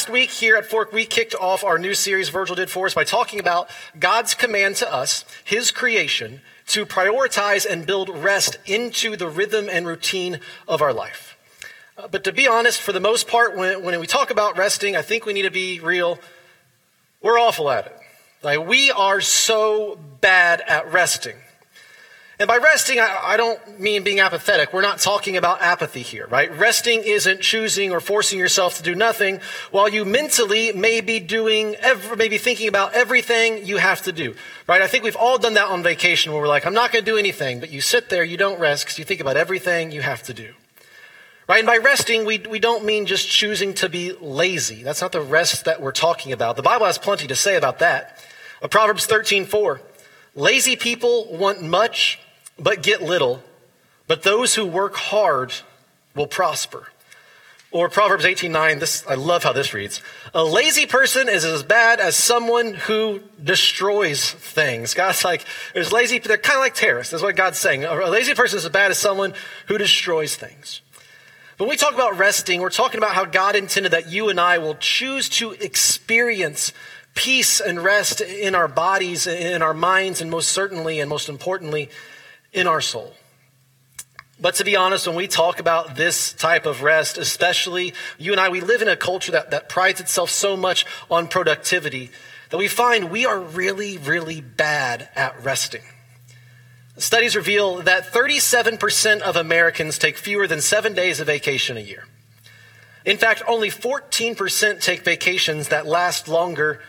last week here at Fort, we kicked off our new series Virgil did for us by talking about God's command to us, His creation, to prioritize and build rest into the rhythm and routine of our life. Uh, but to be honest, for the most part, when, when we talk about resting, I think we need to be real. We're awful at it. Like, we are so bad at resting. And by resting, I, I, don't mean being apathetic. We're not talking about apathy here, right? Resting isn't choosing or forcing yourself to do nothing while you mentally may be doing, every, maybe thinking about everything you have to do, right? I think we've all done that on vacation where we're like, I'm not going to do anything, but you sit there, you don't rest because you think about everything you have to do. Right? And by resting, we, we don't mean just choosing to be lazy. That's not the rest that we're talking about. The Bible has plenty to say about that. Proverbs 13, 4. Lazy people want much, but get little, but those who work hard will prosper. Or Proverbs 18:9, this I love how this reads. A lazy person is as bad as someone who destroys things. God's like, there's lazy, they're kind of like terrorists. That's what God's saying. A lazy person is as bad as someone who destroys things. When we talk about resting, we're talking about how God intended that you and I will choose to experience peace and rest in our bodies, in our minds, and most certainly and most importantly, in our soul. But to be honest, when we talk about this type of rest, especially you and I, we live in a culture that, that prides itself so much on productivity that we find we are really, really bad at resting. Studies reveal that 37% of Americans take fewer than seven days of vacation a year. In fact, only 14% take vacations that last longer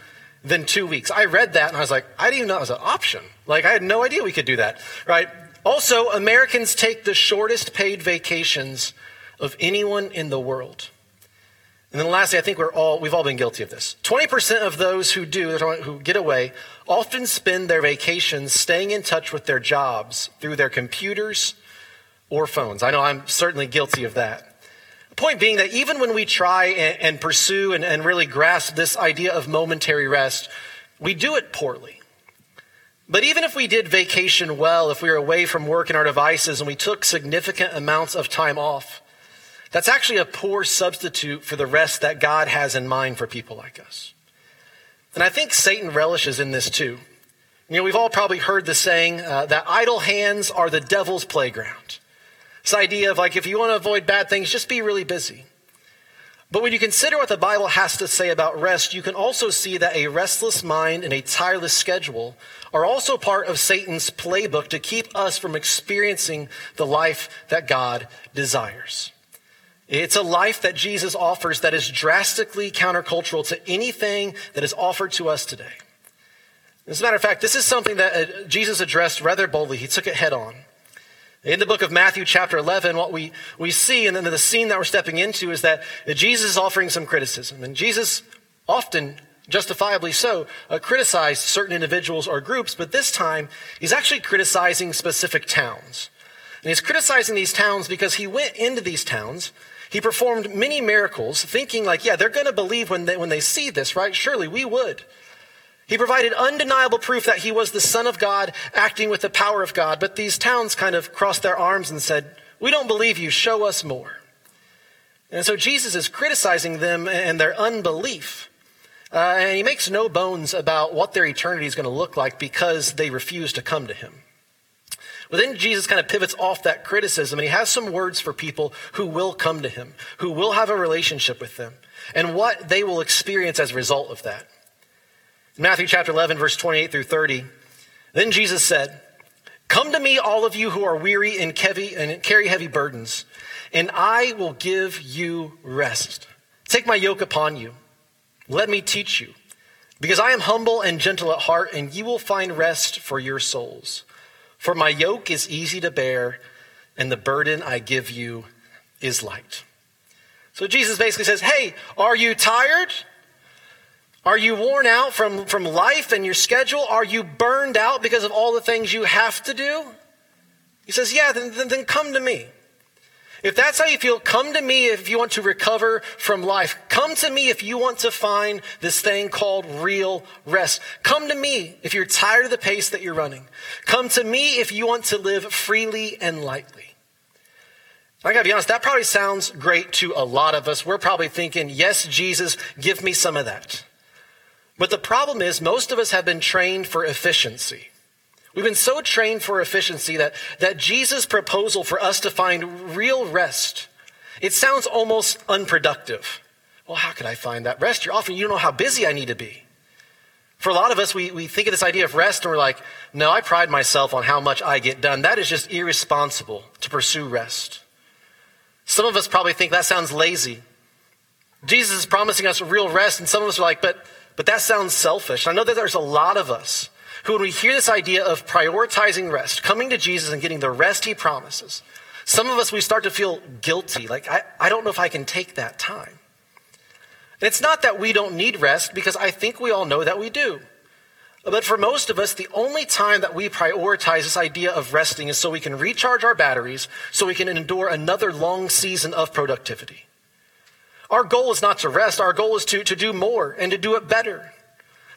than two weeks. I read that and I was like, I didn't even know it was an option. Like, I had no idea we could do that, right? Also, Americans take the shortest paid vacations of anyone in the world. And then lastly, I think we're all, we've all been guilty of this. 20% of those who do, who get away, often spend their vacations staying in touch with their jobs through their computers or phones. I know I'm certainly guilty of that. Point being that even when we try and, and pursue and, and really grasp this idea of momentary rest, we do it poorly. But even if we did vacation well, if we were away from work and our devices and we took significant amounts of time off, that's actually a poor substitute for the rest that God has in mind for people like us. And I think Satan relishes in this too. You know, we've all probably heard the saying uh, that idle hands are the devil's playground. This idea of like, if you want to avoid bad things, just be really busy. But when you consider what the Bible has to say about rest, you can also see that a restless mind and a tireless schedule are also part of Satan's playbook to keep us from experiencing the life that God desires. It's a life that Jesus offers that is drastically countercultural to anything that is offered to us today. As a matter of fact, this is something that uh, Jesus addressed rather boldly. He took it head on. In the book of Matthew, chapter 11, what we, we see, and then the scene that we're stepping into, is that Jesus is offering some criticism. And Jesus often, justifiably so, uh, criticized certain individuals or groups, but this time he's actually criticizing specific towns. And he's criticizing these towns because he went into these towns. He performed many miracles, thinking like, yeah, they're going to believe when they, when they see this, right? Surely we would. He provided undeniable proof that he was the Son of God acting with the power of God. But these towns kind of crossed their arms and said, We don't believe you, show us more. And so Jesus is criticizing them and their unbelief. Uh, and he makes no bones about what their eternity is going to look like because they refuse to come to him. But then Jesus kind of pivots off that criticism and he has some words for people who will come to him, who will have a relationship with them, and what they will experience as a result of that. Matthew chapter 11, verse 28 through 30. Then Jesus said, Come to me, all of you who are weary and, carry heavy burdens, and I will give you rest. Take my yoke upon you. Let me teach you. Because I am humble and gentle at heart, and you will find rest for your souls. For my yoke is easy to bear, and the burden I give you is light. So Jesus basically says, Hey, are you tired? Are you worn out from, from life and your schedule? Are you burned out because of all the things you have to do? He says, Yeah, then, then, then come to me. If that's how you feel, come to me if you want to recover from life. Come to me if you want to find this thing called real rest. Come to me if you're tired of the pace that you're running. Come to me if you want to live freely and lightly. I gotta be honest, that probably sounds great to a lot of us. We're probably thinking, yes, Jesus, give me some of that. But the problem is, most of us have been trained for efficiency. We've been so trained for efficiency that, that Jesus' proposal for us to find real rest, it sounds almost unproductive. Well, how can I find that rest? You're often, you don't know how busy I need to be. For a lot of us, we, we think of this idea of rest and we're like, no, I pride myself on how much I get done. That is just irresponsible to pursue rest. Some of us probably think that sounds lazy. Jesus is promising us real rest, and some of us are like, but, but that sounds selfish. I know that there's a lot of us who, when we hear this idea of prioritizing rest, coming to Jesus and getting the rest he promises, some of us, we start to feel guilty. Like, I, I don't know if I can take that time. And it's not that we don't need rest, because I think we all know that we do. But for most of us, the only time that we prioritize this idea of resting is so we can recharge our batteries, so we can endure another long season of productivity. Our goal is not to rest, our goal is to, to do more and to do it better.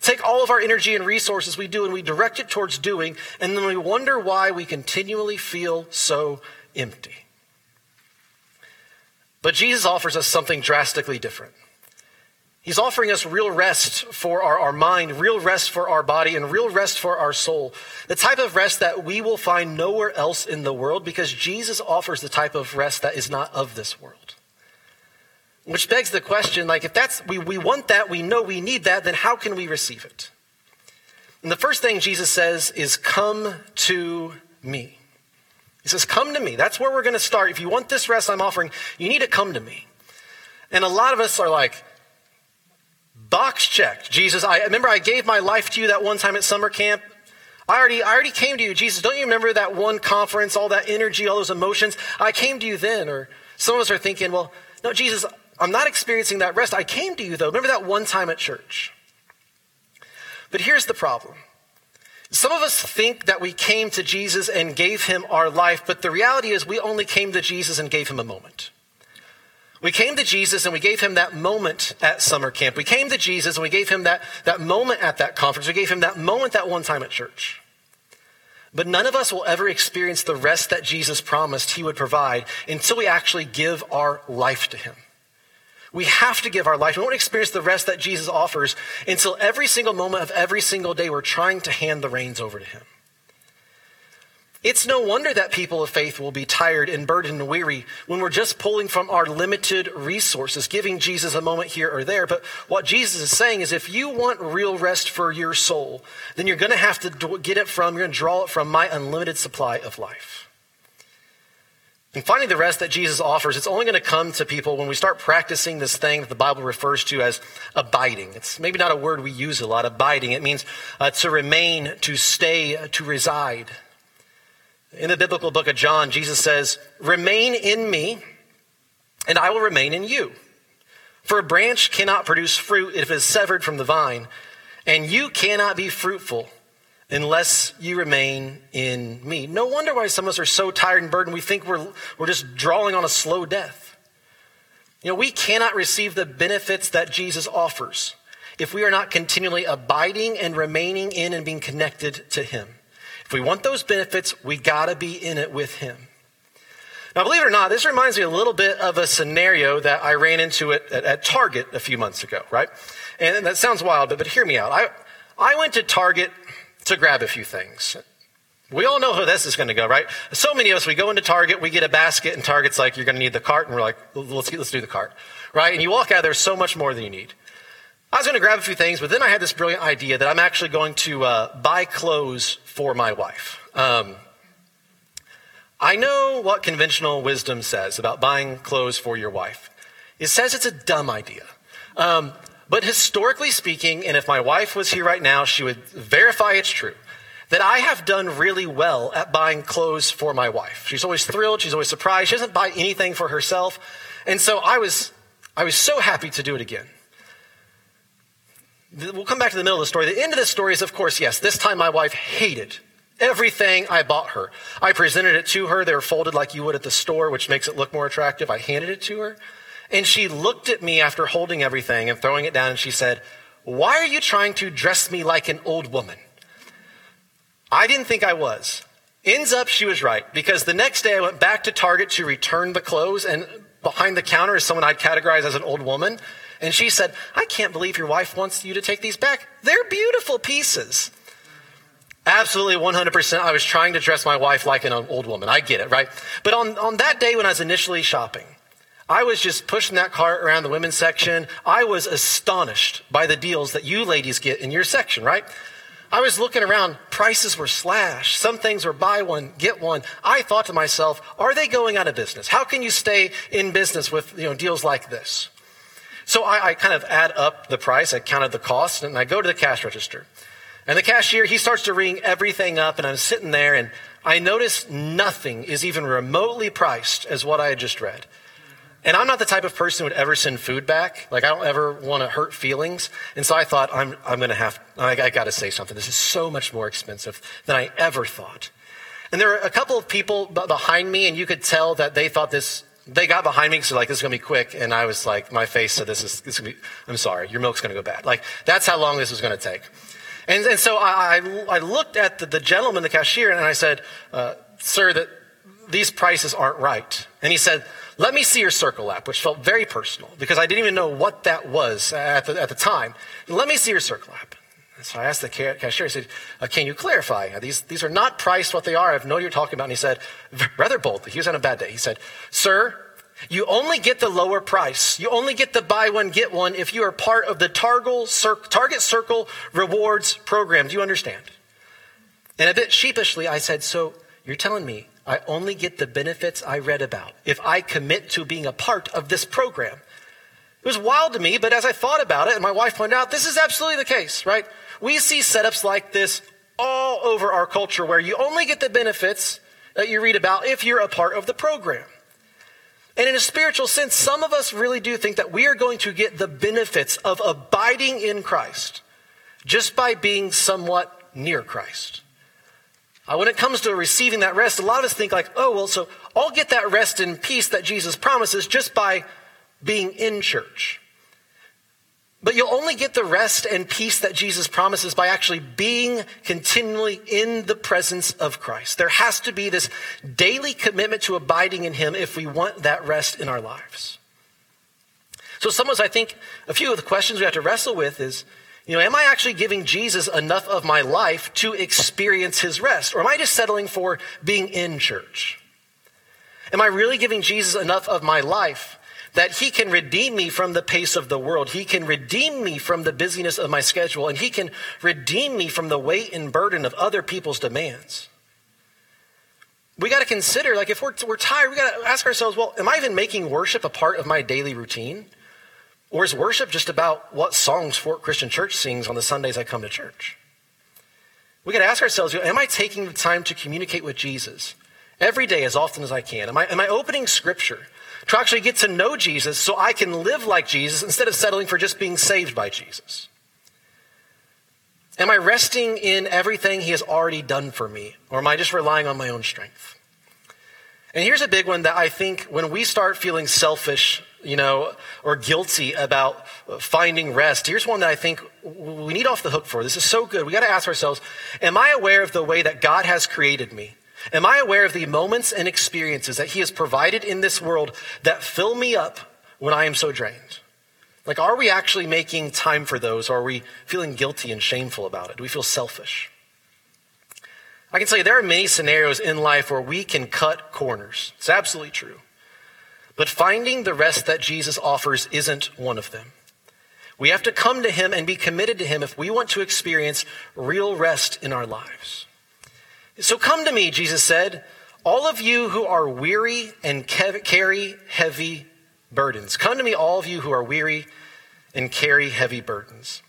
Take all of our energy and resources we do and we direct it towards doing, and then we wonder why we continually feel so empty. But Jesus offers us something drastically different. He's offering us real rest for our, our mind, real rest for our body, and real rest for our soul. The type of rest that we will find nowhere else in the world because Jesus offers the type of rest that is not of this world. Which begs the question, like, if that's, we, we want that, we know we need that, then how can we receive it? And the first thing Jesus says is, come to me. He says, come to me. That's where we're going to start. If you want this rest I'm offering, you need to come to me. And a lot of us are like, Box checked. Jesus, I remember I gave my life to you that one time at summer camp. I already, I already came to you, Jesus. Don't you remember that one conference, all that energy, all those emotions? I came to you then. Or some of us are thinking, well, no, Jesus, I'm not experiencing that rest. I came to you though. Remember that one time at church? But here's the problem. Some of us think that we came to Jesus and gave him our life, but the reality is we only came to Jesus and gave him a moment. We came to Jesus and we gave him that moment at summer camp. We came to Jesus and we gave him that, that moment at that conference. We gave him that moment that one time at church. But none of us will ever experience the rest that Jesus promised he would provide until we actually give our life to him. We have to give our life. We won't experience the rest that Jesus offers until every single moment of every single day we're trying to hand the reins over to him. It's no wonder that people of faith will be tired and burdened and weary when we're just pulling from our limited resources, giving Jesus a moment here or there. But what Jesus is saying is if you want real rest for your soul, then you're going to have to get it from, you're going to draw it from my unlimited supply of life. And finding the rest that Jesus offers, it's only going to come to people when we start practicing this thing that the Bible refers to as abiding. It's maybe not a word we use a lot, abiding. It means uh, to remain, to stay, to reside. In the biblical book of John, Jesus says, Remain in me, and I will remain in you. For a branch cannot produce fruit if it is severed from the vine, and you cannot be fruitful unless you remain in me. No wonder why some of us are so tired and burdened, we think we're, we're just drawing on a slow death. You know, we cannot receive the benefits that Jesus offers if we are not continually abiding and remaining in and being connected to him. If we want those benefits, we got to be in it with Him. Now, believe it or not, this reminds me a little bit of a scenario that I ran into at, at, at Target a few months ago, right? And that sounds wild, but, but hear me out. I, I went to Target to grab a few things. We all know how this is going to go, right? So many of us, we go into Target, we get a basket, and Target's like, you're going to need the cart, and we're like, let's, let's do the cart, right? And you walk out, there's so much more than you need. I was going to grab a few things, but then I had this brilliant idea that I'm actually going to uh, buy clothes for my wife. Um, I know what conventional wisdom says about buying clothes for your wife. It says it's a dumb idea. Um, but historically speaking, and if my wife was here right now, she would verify it's true, that I have done really well at buying clothes for my wife. She's always thrilled, she's always surprised, she doesn't buy anything for herself. And so I was, I was so happy to do it again. We'll come back to the middle of the story. The end of the story is, of course, yes, this time my wife hated everything I bought her. I presented it to her. They were folded like you would at the store, which makes it look more attractive. I handed it to her. And she looked at me after holding everything and throwing it down, and she said, Why are you trying to dress me like an old woman? I didn't think I was. Ends up she was right because the next day I went back to Target to return the clothes, and behind the counter is someone I'd categorize as an old woman. And she said, I can't believe your wife wants you to take these back. They're beautiful pieces. Absolutely 100%. I was trying to dress my wife like an old woman. I get it, right? But on, on that day when I was initially shopping, I was just pushing that cart around the women's section. I was astonished by the deals that you ladies get in your section, right? I was looking around, prices were slashed. Some things were buy one, get one. I thought to myself, are they going out of business? How can you stay in business with you know, deals like this? So I, I kind of add up the price. I counted the cost and I go to the cash register. And the cashier, he starts to ring everything up, and I'm sitting there, and I notice nothing is even remotely priced as what I had just read. And I'm not the type of person who would ever send food back. Like, I don't ever want to hurt feelings. And so I thought, I'm, I'm going to have, I, I got to say something. This is so much more expensive than I ever thought. And there were a couple of people behind me, and you could tell that they thought this, they got behind me, so like, this is going to be quick. And I was like, my face said, this is, this is be, I'm sorry, your milk's going to go bad. Like, that's how long this was going to take. And, and so I, I, I looked at the, the, gentleman, the cashier, and I said, uh, Sir, that these prices aren't right. And he said, Let me see your circle app, which felt very personal because I didn't even know what that was at the, at the time. Let me see your circle app. So I asked the cashier, I said, uh, Can you clarify? These, these are not priced what they are. I have no idea you're talking about. And he said, Rather boldly, he was on a bad day. He said, Sir, you only get the lower price. You only get the buy one, get one if you are part of the Target Circle Rewards program. Do you understand? And a bit sheepishly, I said, So you're telling me I only get the benefits I read about if I commit to being a part of this program? It was wild to me, but as I thought about it, and my wife pointed out, this is absolutely the case, right? We see setups like this all over our culture where you only get the benefits that you read about if you're a part of the program. And in a spiritual sense, some of us really do think that we are going to get the benefits of abiding in Christ just by being somewhat near Christ. Uh, when it comes to receiving that rest, a lot of us think like, oh, well, so I'll get that rest and peace that Jesus promises just by being in church. But you'll only get the rest and peace that Jesus promises by actually being continually in the presence of Christ. There has to be this daily commitment to abiding in Him if we want that rest in our lives. So, some of us, I think, a few of the questions we have to wrestle with is, you know, am I actually giving Jesus enough of my life to experience His rest? Or am I just settling for being in church? Am I really giving Jesus enough of my life that he can redeem me from the pace of the world. He can redeem me from the busyness of my schedule, and he can redeem me from the weight and burden of other people's demands. We got to consider, like, if we're, we're tired, we got to ask ourselves, well, am I even making worship a part of my daily routine? Or is worship just about what songs Fort Christian Church sings on the Sundays I come to church? We got to ask ourselves, am I taking the time to communicate with Jesus every day as often as I can? Am I, am I opening scripture? to actually get to know Jesus so I can live like Jesus instead of settling for just being saved by Jesus? Am I resting in everything he has already done for me, or am I just relying on my own strength? And here's a big one that I think when we start feeling selfish, you know, or guilty about finding rest, here's one that I think we need off the hook for. This is so good. We got to ask ourselves, am I aware of the way that God has created me? Am I aware of the moments and experiences that He has provided in this world that fill me up when I am so drained? Like, are we actually making time for those, or are we feeling guilty and shameful about it? Do we feel selfish? I can tell you there are many scenarios in life where we can cut corners. It's absolutely true. But finding the rest that Jesus offers isn't one of them. We have to come to Him and be committed to Him if we want to experience real rest in our lives. So come to me, Jesus said, all of you who are weary and carry heavy burdens. Come to me, all of you who are weary and carry heavy burdens.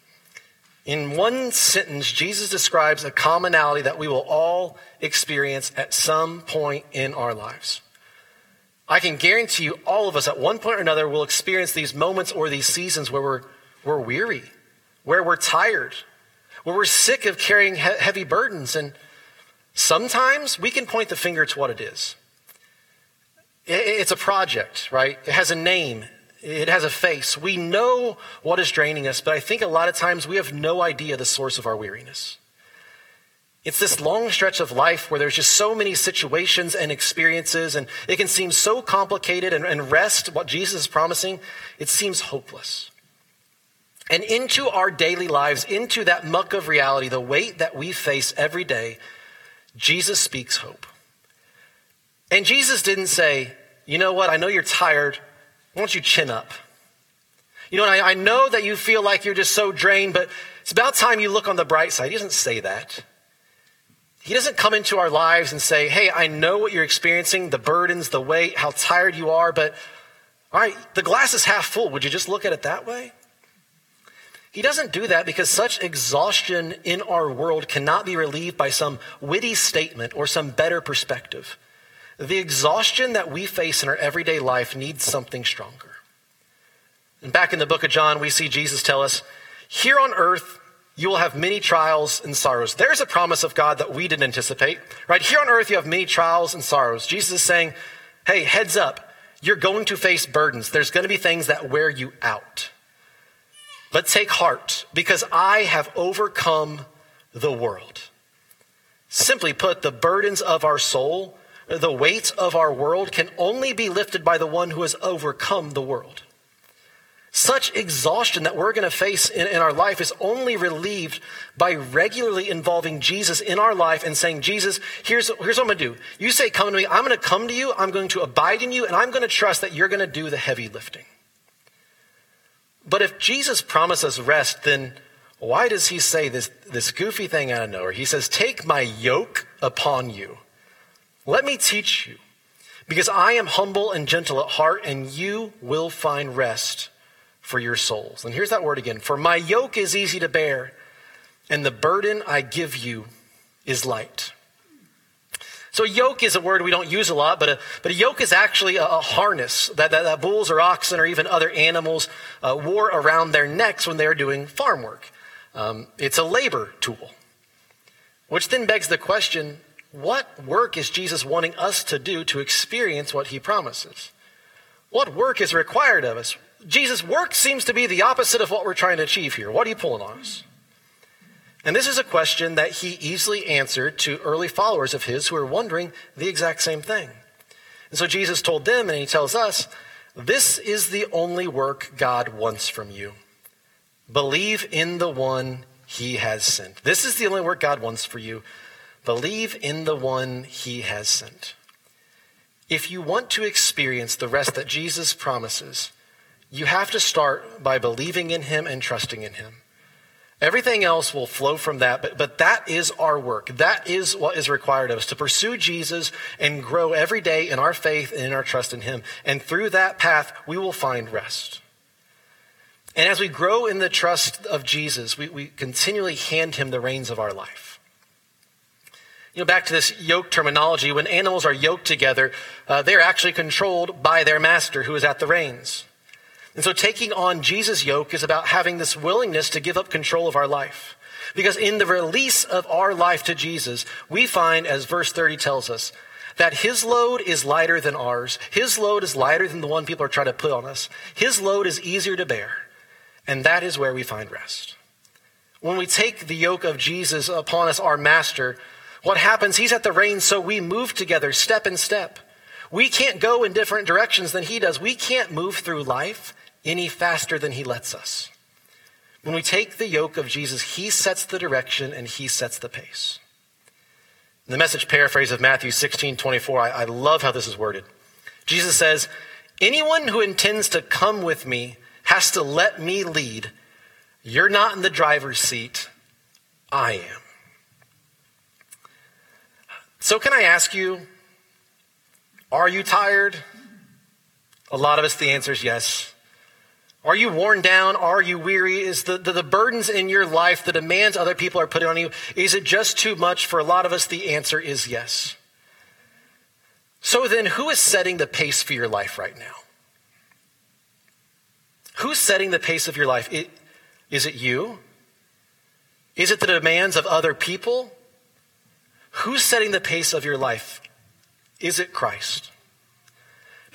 In one sentence, Jesus describes a commonality that we will all experience at some point in our lives. I can guarantee you, all of us at one point or another will experience these moments or these seasons where we're, we're weary, where we're tired, where we're sick of carrying he- heavy burdens. And Sometimes we can point the finger to what it is. It's a project, right? It has a name, it has a face. We know what is draining us, but I think a lot of times we have no idea the source of our weariness. It's this long stretch of life where there's just so many situations and experiences, and it can seem so complicated, and, and rest, what Jesus is promising, it seems hopeless. And into our daily lives, into that muck of reality, the weight that we face every day, Jesus speaks hope. And Jesus didn't say, you know what, I know you're tired. Why don't you chin up? You know, I, I know that you feel like you're just so drained, but it's about time you look on the bright side. He doesn't say that. He doesn't come into our lives and say, Hey, I know what you're experiencing, the burdens, the weight, how tired you are, but all right, the glass is half full. Would you just look at it that way? He doesn't do that because such exhaustion in our world cannot be relieved by some witty statement or some better perspective. The exhaustion that we face in our everyday life needs something stronger. And back in the book of John, we see Jesus tell us, Here on earth, you will have many trials and sorrows. There's a promise of God that we didn't anticipate, right? Here on earth, you have many trials and sorrows. Jesus is saying, hey, heads up. You're going to face burdens. There's going to be things that wear you out. But take heart because I have overcome the world. Simply put, the burdens of our soul, the weight of our world can only be lifted by the one who has overcome the world. Such exhaustion that we're going to face in, in, our life is only relieved by regularly involving Jesus in our life and saying, Jesus, here's, here's what I'm going to do. You say, come to me. I'm going to come to you. I'm going to abide in you. And I'm going to trust that you're going to do the heavy lifting. But if Jesus promises rest, then why does he say this, this goofy thing out of nowhere? He says, take my yoke upon you. Let me teach you because I am humble and gentle at heart and you will find rest for your souls. And here's that word again For my yoke is easy to bear, and the burden I give you is light. So, yoke is a word we don't use a lot, but a, but a yoke is actually a, a harness that, that, that, bulls or oxen or even other animals uh, wore around their necks when they were doing farm work. Um, it's a labor tool. Which then begs the question what work is Jesus wanting us to do to experience what he promises? What work is required of us? Jesus' work seems to be the opposite of what we're trying to achieve here. What are you pulling on us? And this is a question that he easily answered to early followers of his who are wondering the exact same thing. And so Jesus told them, and he tells us, this is the only work God wants from you. Believe in the one he has sent. This is the only work God wants for you. Believe in the one he has sent. If you want to experience the rest that Jesus promises, you have to start by believing in him and trusting in him. Everything else will flow from that, but, but that is our work. That is what is required of us to pursue Jesus and grow every day in our faith and in our trust in Him. And through that path, we will find rest. And as we grow in the trust of Jesus, we, we continually hand Him the reins of our life. You know, back to this yoke terminology, when animals are yoked together, uh, they're actually controlled by their master who is at the reins. And so taking on Jesus' yoke is about having this willingness to give up control of our life. Because in the release of our life to Jesus, we find, as verse 30 tells us, that his load is lighter than ours. His load is lighter than the one people are trying to put on us. His load is easier to bear. And that is where we find rest. When we take the yoke of Jesus upon us, our master, what happens? He's at the reins, so we move together, step in step. We can't go in different directions than he does. We can't move through life any faster than he lets us. When we take the yoke of Jesus, he sets the direction and he sets the pace. In the message paraphrase of Matthew 16 24, I, I love how this is worded. Jesus says, Anyone who intends to come with me has to let me lead. You're not in the driver's seat, I am. So, can I ask you, are you tired? A lot of us, the answer is yes. Are you worn down? Are you weary? Is the, the, the, burdens in your life, the demands other people are putting on you, is it just too much? For a lot of us, the answer is yes. So then, who is setting the pace for your life right now? Who's setting the pace of your life? It, is it you? Is it the demands of other people? Who's setting the pace of your life? Is it Christ?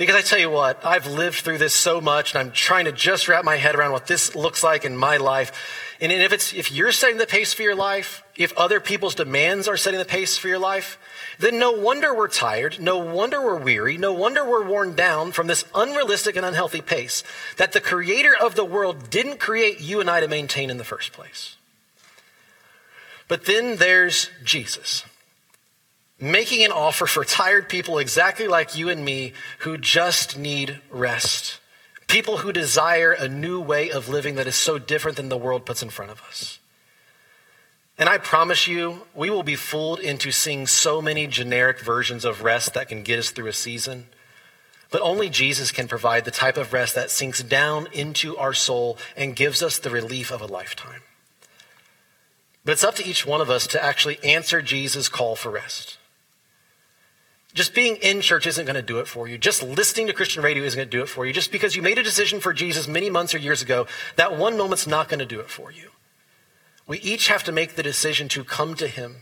Because I tell you what, I've lived through this so much and I'm trying to just wrap my head around what this looks like in my life. And if it's, if you're setting the pace for your life, if other people's demands are setting the pace for your life, then no wonder we're tired. No wonder we're weary. No wonder we're worn down from this unrealistic and unhealthy pace that the creator of the world didn't create you and I to maintain in the first place. But then there's Jesus making an offer for tired people exactly like you and me who just need rest. People who desire a new way of living that is so different than the world puts in front of us. And I promise you, we will be fooled into seeing so many generic versions of rest that can get us through a season. But only Jesus can provide the type of rest that sinks down into our soul and gives us the relief of a lifetime. But it's up to each one of us to actually answer Jesus' call for rest. Just being in church isn't going to do it for you. Just listening to Christian radio isn't going to do it for you. Just because you made a decision for Jesus many months or years ago, that one moment's not going to do it for you. We each have to make the decision to come to Him,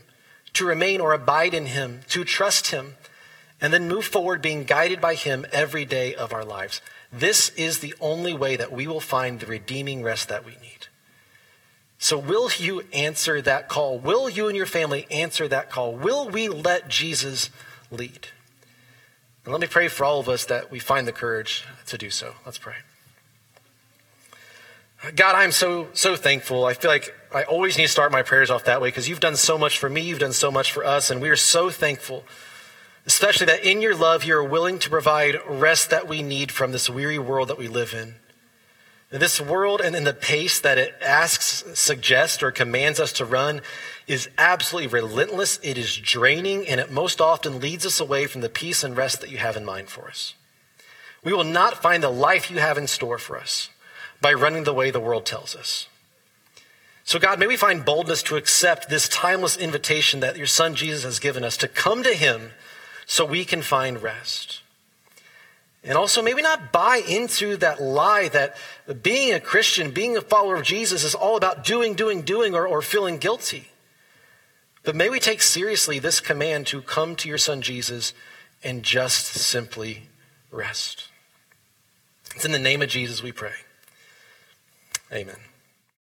to remain or abide in Him, to trust Him, and then move forward being guided by Him every day of our lives. This is the only way that we will find the redeeming rest that we need. So, will you answer that call? Will you and your family answer that call? Will we let Jesus lead. And let me pray for all of us that we find the courage to do so. Let's pray. God, I'm so, so thankful. I feel like I always need to start my prayers off that way because you've done so much for me, you've done so much for us, and we are so thankful, especially that in your love, you are willing to provide rest that we need from this weary world that we live in. This world and in the pace that it asks, suggests, or commands us to run is absolutely relentless. It is draining, and it most often leads us away from the peace and rest that you have in mind for us. We will not find the life you have in store for us by running the way the world tells us. So, God, may we find boldness to accept this timeless invitation that your Son Jesus has given us to come to Him so we can find rest. And also, maybe not buy into that lie that being a Christian, being a follower of Jesus is all about doing, doing, doing, or, or feeling guilty. But may we take seriously this command to come to your son Jesus and just simply rest. It's in the name of Jesus we pray. Amen.